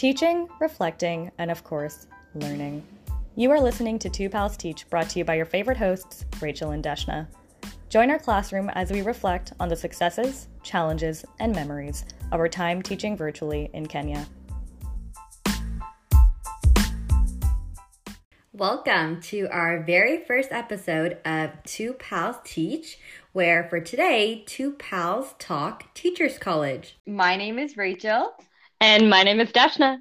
teaching, reflecting, and of course, learning. You are listening to Two Pals Teach, brought to you by your favorite hosts, Rachel and Deshna. Join our classroom as we reflect on the successes, challenges, and memories of our time teaching virtually in Kenya. Welcome to our very first episode of Two Pals Teach, where for today, Two Pals Talk Teachers College. My name is Rachel. And my name is Dashna.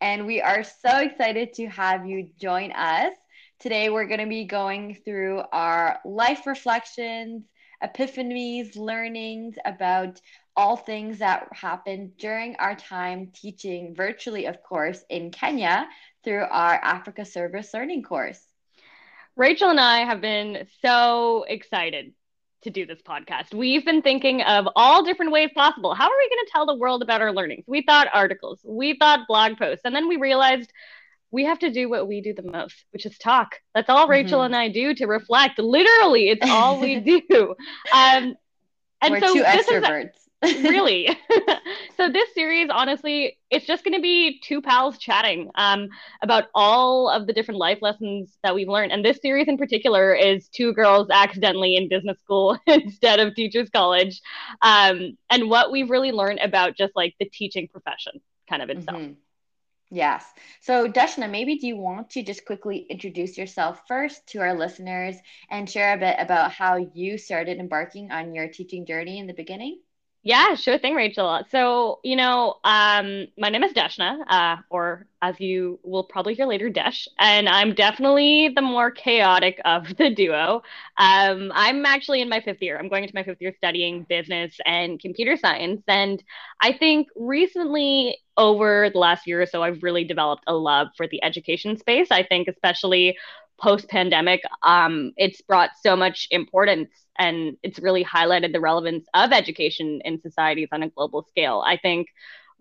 And we are so excited to have you join us. Today, we're going to be going through our life reflections, epiphanies, learnings about all things that happened during our time teaching virtually, of course, in Kenya through our Africa Service Learning course. Rachel and I have been so excited to do this podcast. We've been thinking of all different ways possible. How are we going to tell the world about our learnings? We thought articles, we thought blog posts, and then we realized we have to do what we do the most, which is talk. That's all Rachel mm-hmm. and I do to reflect. Literally, it's all we do. Um, and We're so two extroverts. Is, really. so this series, honestly, it's just going to be two pals chatting um, about all of the different life lessons that we've learned. And this series in particular is two girls accidentally in business school instead of teachers college, um, and what we've really learned about just like the teaching profession kind of itself. Mm-hmm. Yes. So, Deshna, maybe do you want to just quickly introduce yourself first to our listeners and share a bit about how you started embarking on your teaching journey in the beginning? Yeah, sure thing, Rachel. So, you know, um, my name is Deshna, uh, or as you will probably hear later, Desh, and I'm definitely the more chaotic of the duo. Um, I'm actually in my fifth year. I'm going into my fifth year studying business and computer science. And I think recently, over the last year or so, I've really developed a love for the education space. I think, especially post pandemic, um, it's brought so much importance and it's really highlighted the relevance of education in societies on a global scale. I think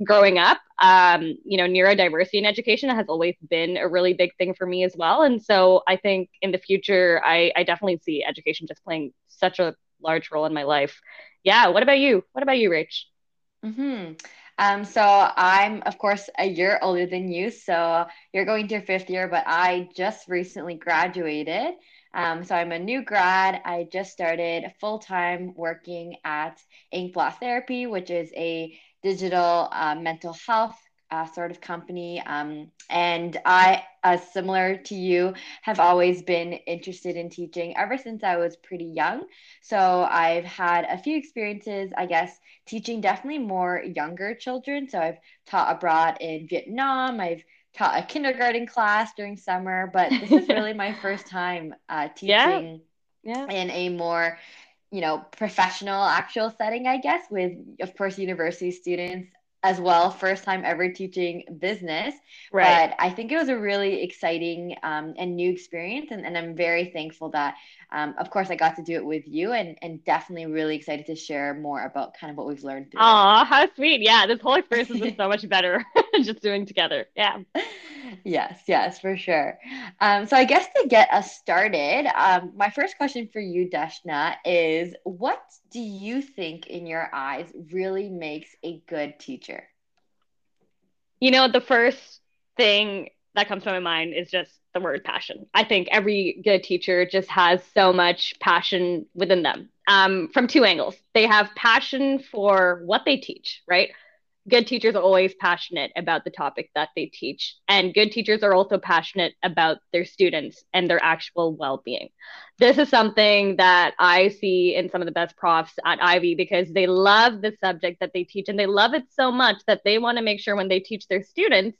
growing up, um, you know, neurodiversity in education has always been a really big thing for me as well. And so I think in the future, I, I definitely see education just playing such a large role in my life. Yeah. What about you? What about you, Rach? Hmm. Um, so I'm, of course, a year older than you. So you're going to your fifth year, but I just recently graduated. Um, so I'm a new grad. I just started full time working at Ink Therapy, which is a digital uh, mental health uh, sort of company. Um, and I, uh, similar to you, have always been interested in teaching ever since I was pretty young. So I've had a few experiences, I guess, teaching definitely more younger children. So I've taught abroad in Vietnam. I've taught a kindergarten class during summer, but this is really my first time uh, teaching yeah. Yeah. in a more you know professional actual setting i guess with of course university students as well first time ever teaching business. Right. But i think it was a really exciting um, and new experience and, and i'm very thankful that um, of course i got to do it with you and, and definitely really excited to share more about kind of what we've learned through Oh, how sweet. Yeah this whole experience has been so much better just doing together. Yeah yes yes for sure um, so i guess to get us started um, my first question for you deshna is what do you think in your eyes really makes a good teacher you know the first thing that comes to my mind is just the word passion. I think every good teacher just has so much passion within them um, from two angles. They have passion for what they teach, right? Good teachers are always passionate about the topic that they teach. And good teachers are also passionate about their students and their actual well being. This is something that I see in some of the best profs at Ivey because they love the subject that they teach and they love it so much that they want to make sure when they teach their students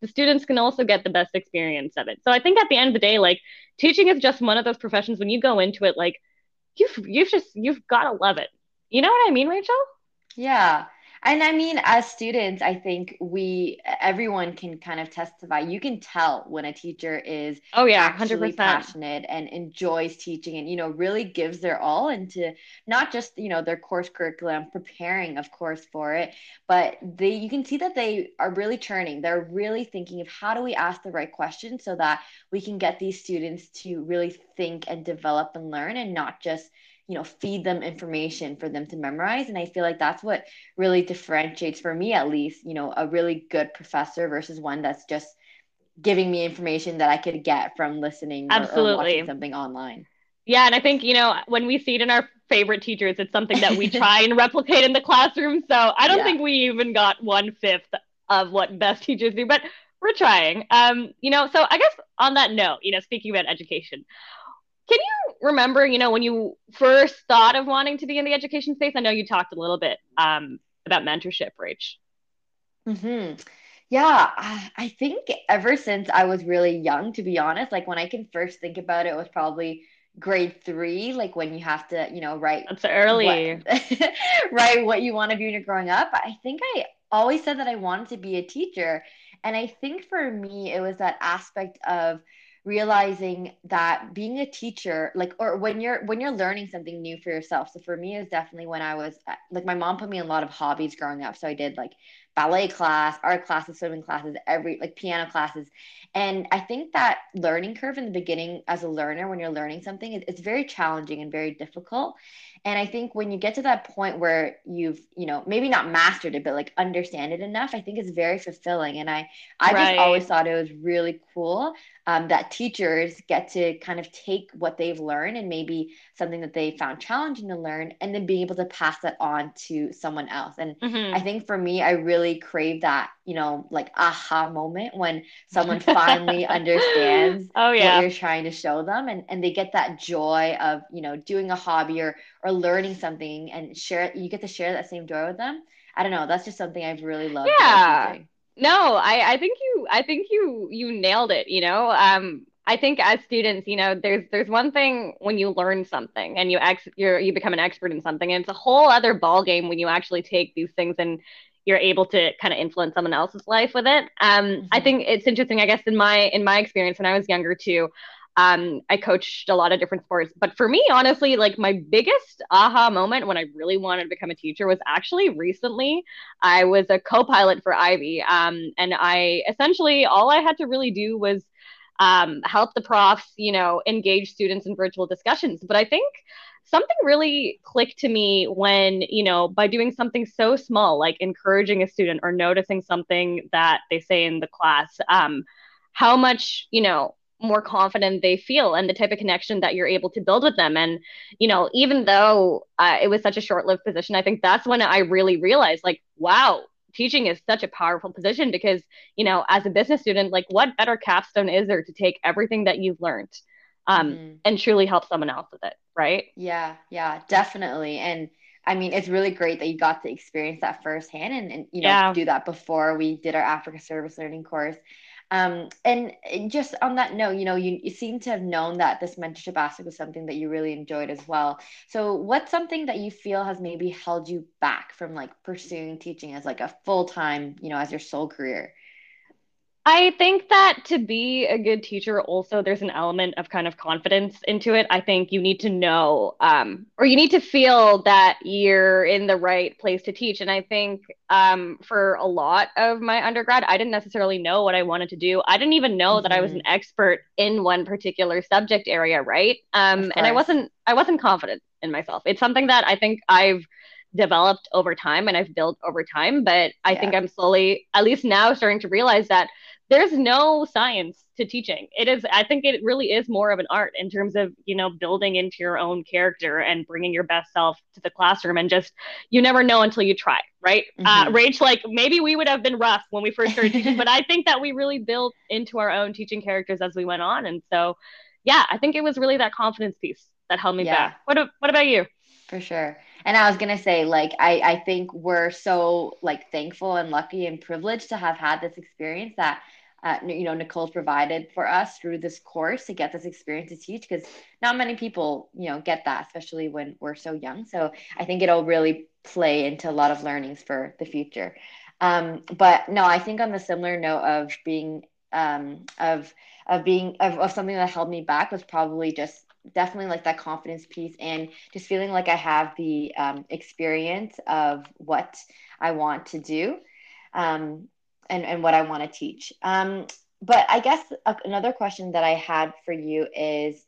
the students can also get the best experience of it. So I think at the end of the day, like teaching is just one of those professions when you go into it, like you've you've just you've got to love it. You know what I mean, Rachel? Yeah. And I mean, as students, I think we, everyone can kind of testify. You can tell when a teacher is oh yeah, hundred percent passionate and enjoys teaching, and you know, really gives their all into not just you know their course curriculum, preparing, of course, for it, but they you can see that they are really churning. They're really thinking of how do we ask the right questions so that we can get these students to really think and develop and learn, and not just you know feed them information for them to memorize and i feel like that's what really differentiates for me at least you know a really good professor versus one that's just giving me information that i could get from listening Absolutely. Or, or watching something online yeah and i think you know when we see it in our favorite teachers it's something that we try and replicate in the classroom so i don't yeah. think we even got one fifth of what best teachers do but we're trying um you know so i guess on that note you know speaking about education can you remember, you know, when you first thought of wanting to be in the education space? I know you talked a little bit um, about mentorship, Rach. Hmm. Yeah, I think ever since I was really young, to be honest, like when I can first think about it, it was probably grade three, like when you have to, you know, write. That's early. What, write what you want to be when you're growing up. I think I always said that I wanted to be a teacher. And I think for me, it was that aspect of realizing that being a teacher like or when you're when you're learning something new for yourself. So for me was definitely when i was uh, like my mom put me in a lot of hobbies growing up. So i did like ballet class art classes swimming classes every like piano classes. And i think that learning curve in the beginning as a learner when you're learning something it's very challenging and very difficult and i think when you get to that point where you've you know maybe not mastered it but like understand it enough i think it's very fulfilling and i i right. just always thought it was really cool um, that teachers get to kind of take what they've learned and maybe something that they found challenging to learn and then being able to pass that on to someone else and mm-hmm. i think for me i really crave that you know like aha moment when someone finally understands oh, yeah. what you're trying to show them and, and they get that joy of you know doing a hobby or or learning something and share you get to share that same joy with them. I don't know that's just something i've really loved yeah. No i i think you i think you you nailed it you know? Um I think as students, you know, there's there's one thing when you learn something and you ex you're you become an expert in something, and it's a whole other ball game when you actually take these things and you're able to kind of influence someone else's life with it. Um, mm-hmm. I think it's interesting. I guess in my in my experience when I was younger too, um, I coached a lot of different sports. But for me, honestly, like my biggest aha moment when I really wanted to become a teacher was actually recently. I was a co pilot for Ivey. Um, and I essentially, all I had to really do was um, help the profs, you know, engage students in virtual discussions. But I think something really clicked to me when, you know, by doing something so small, like encouraging a student or noticing something that they say in the class, um, how much, you know, more confident they feel and the type of connection that you're able to build with them. And you know even though uh, it was such a short-lived position i think that's when i really realized like wow teaching is such a powerful position because you know as a business student like what better capstone is there to take everything that you've learned um, mm-hmm. and truly help someone else with it right yeah yeah definitely and I mean, it's really great that you got to experience that firsthand and, and you know, yeah. do that before we did our Africa service learning course. Um, and just on that note, you know, you, you seem to have known that this mentorship aspect was something that you really enjoyed as well. So, what's something that you feel has maybe held you back from like pursuing teaching as like a full time, you know, as your sole career? I think that to be a good teacher, also there's an element of kind of confidence into it. I think you need to know, um, or you need to feel that you're in the right place to teach. And I think um, for a lot of my undergrad, I didn't necessarily know what I wanted to do. I didn't even know mm-hmm. that I was an mm-hmm. expert in one particular subject area, right? Um, and I wasn't, I wasn't confident in myself. It's something that I think I've developed over time and I've built over time. But I yeah. think I'm slowly, at least now, starting to realize that there's no science to teaching. It is, I think it really is more of an art in terms of, you know, building into your own character and bringing your best self to the classroom and just, you never know until you try, right? Uh, mm-hmm. Uh, Rach, like maybe we would have been rough when we first started teaching, but I think that we really built into our own teaching characters as we went on. And so, yeah, I think it was really that confidence piece that held me yeah. back. What, what about you? For sure. And I was gonna say, like, I, I think we're so like thankful and lucky and privileged to have had this experience that uh, you know Nicole's provided for us through this course to get this experience to teach because not many people you know get that especially when we're so young. So I think it'll really play into a lot of learnings for the future. Um, but no I think on the similar note of being um, of of being of, of something that held me back was probably just definitely like that confidence piece and just feeling like I have the um, experience of what I want to do. Um, and, and what I want to teach. Um, but I guess another question that I had for you is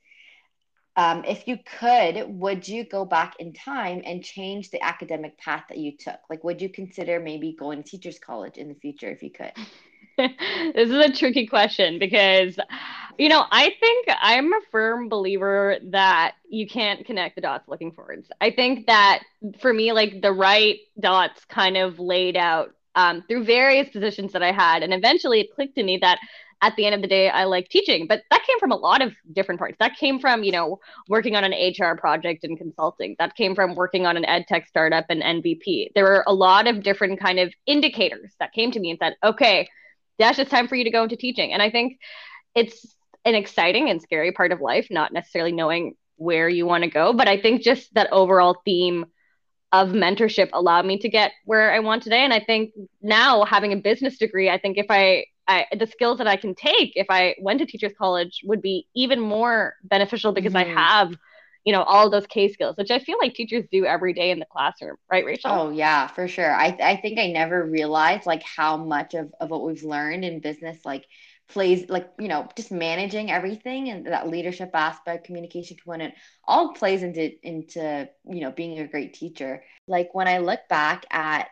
um, if you could, would you go back in time and change the academic path that you took? Like, would you consider maybe going to teachers college in the future if you could? this is a tricky question because, you know, I think I'm a firm believer that you can't connect the dots looking forwards. I think that for me, like the right dots kind of laid out um, through various positions that I had. And eventually it clicked to me that at the end of the day, I like teaching. But that came from a lot of different parts. That came from, you know, working on an HR project and consulting. That came from working on an ed tech startup and NVP. There were a lot of different kind of indicators that came to me and said, okay, Dash, it's time for you to go into teaching. And I think it's an exciting and scary part of life, not necessarily knowing where you want to go. But I think just that overall theme of mentorship allowed me to get where I want today. And I think now having a business degree, I think if I, I the skills that I can take if I went to teachers college would be even more beneficial because mm-hmm. I have you know all those case skills which i feel like teachers do every day in the classroom right rachel oh yeah for sure i, I think i never realized like how much of, of what we've learned in business like plays like you know just managing everything and that leadership aspect communication component all plays into into you know being a great teacher like when i look back at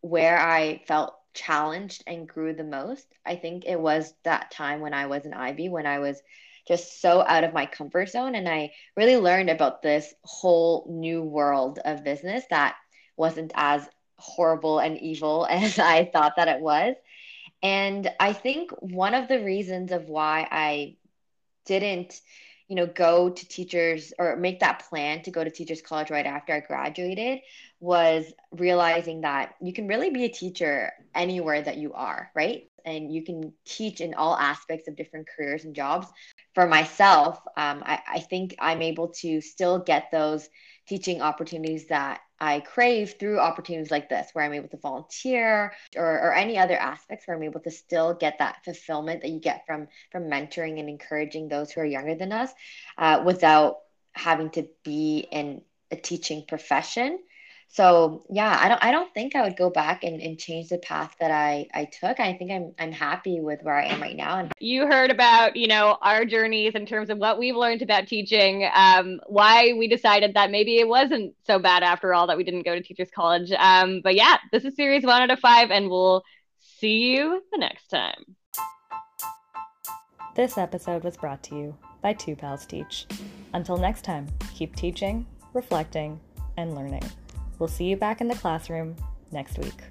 where i felt challenged and grew the most i think it was that time when i was an Ivey when i was just so out of my comfort zone. And I really learned about this whole new world of business that wasn't as horrible and evil as I thought that it was. And I think one of the reasons of why I didn't, you know, go to teachers or make that plan to go to teachers college right after I graduated was realizing that you can really be a teacher anywhere that you are, right? And you can teach in all aspects of different careers and jobs for myself, um, I, I think I'm able to still get those teaching opportunities that I crave through opportunities like this, where I'm able to volunteer or, or any other aspects where I'm able to still get that fulfillment that you get from from mentoring and encouraging those who are younger than us, uh, without having to be in a teaching profession so yeah i don't i don't think i would go back and, and change the path that i i took. I think i'm i'm happy with where i am right now and you heard about you know our journeys in terms of what we've learned about teaching um, why we decided that maybe it wasn't so bad after all that we didn't go to teachers college. Um, but yeah this is series one out of five and we'll see you the next time. This episode was brought to you by two pals teach. Until next time keep teaching reflecting and learning We'll see you back in the classroom next week.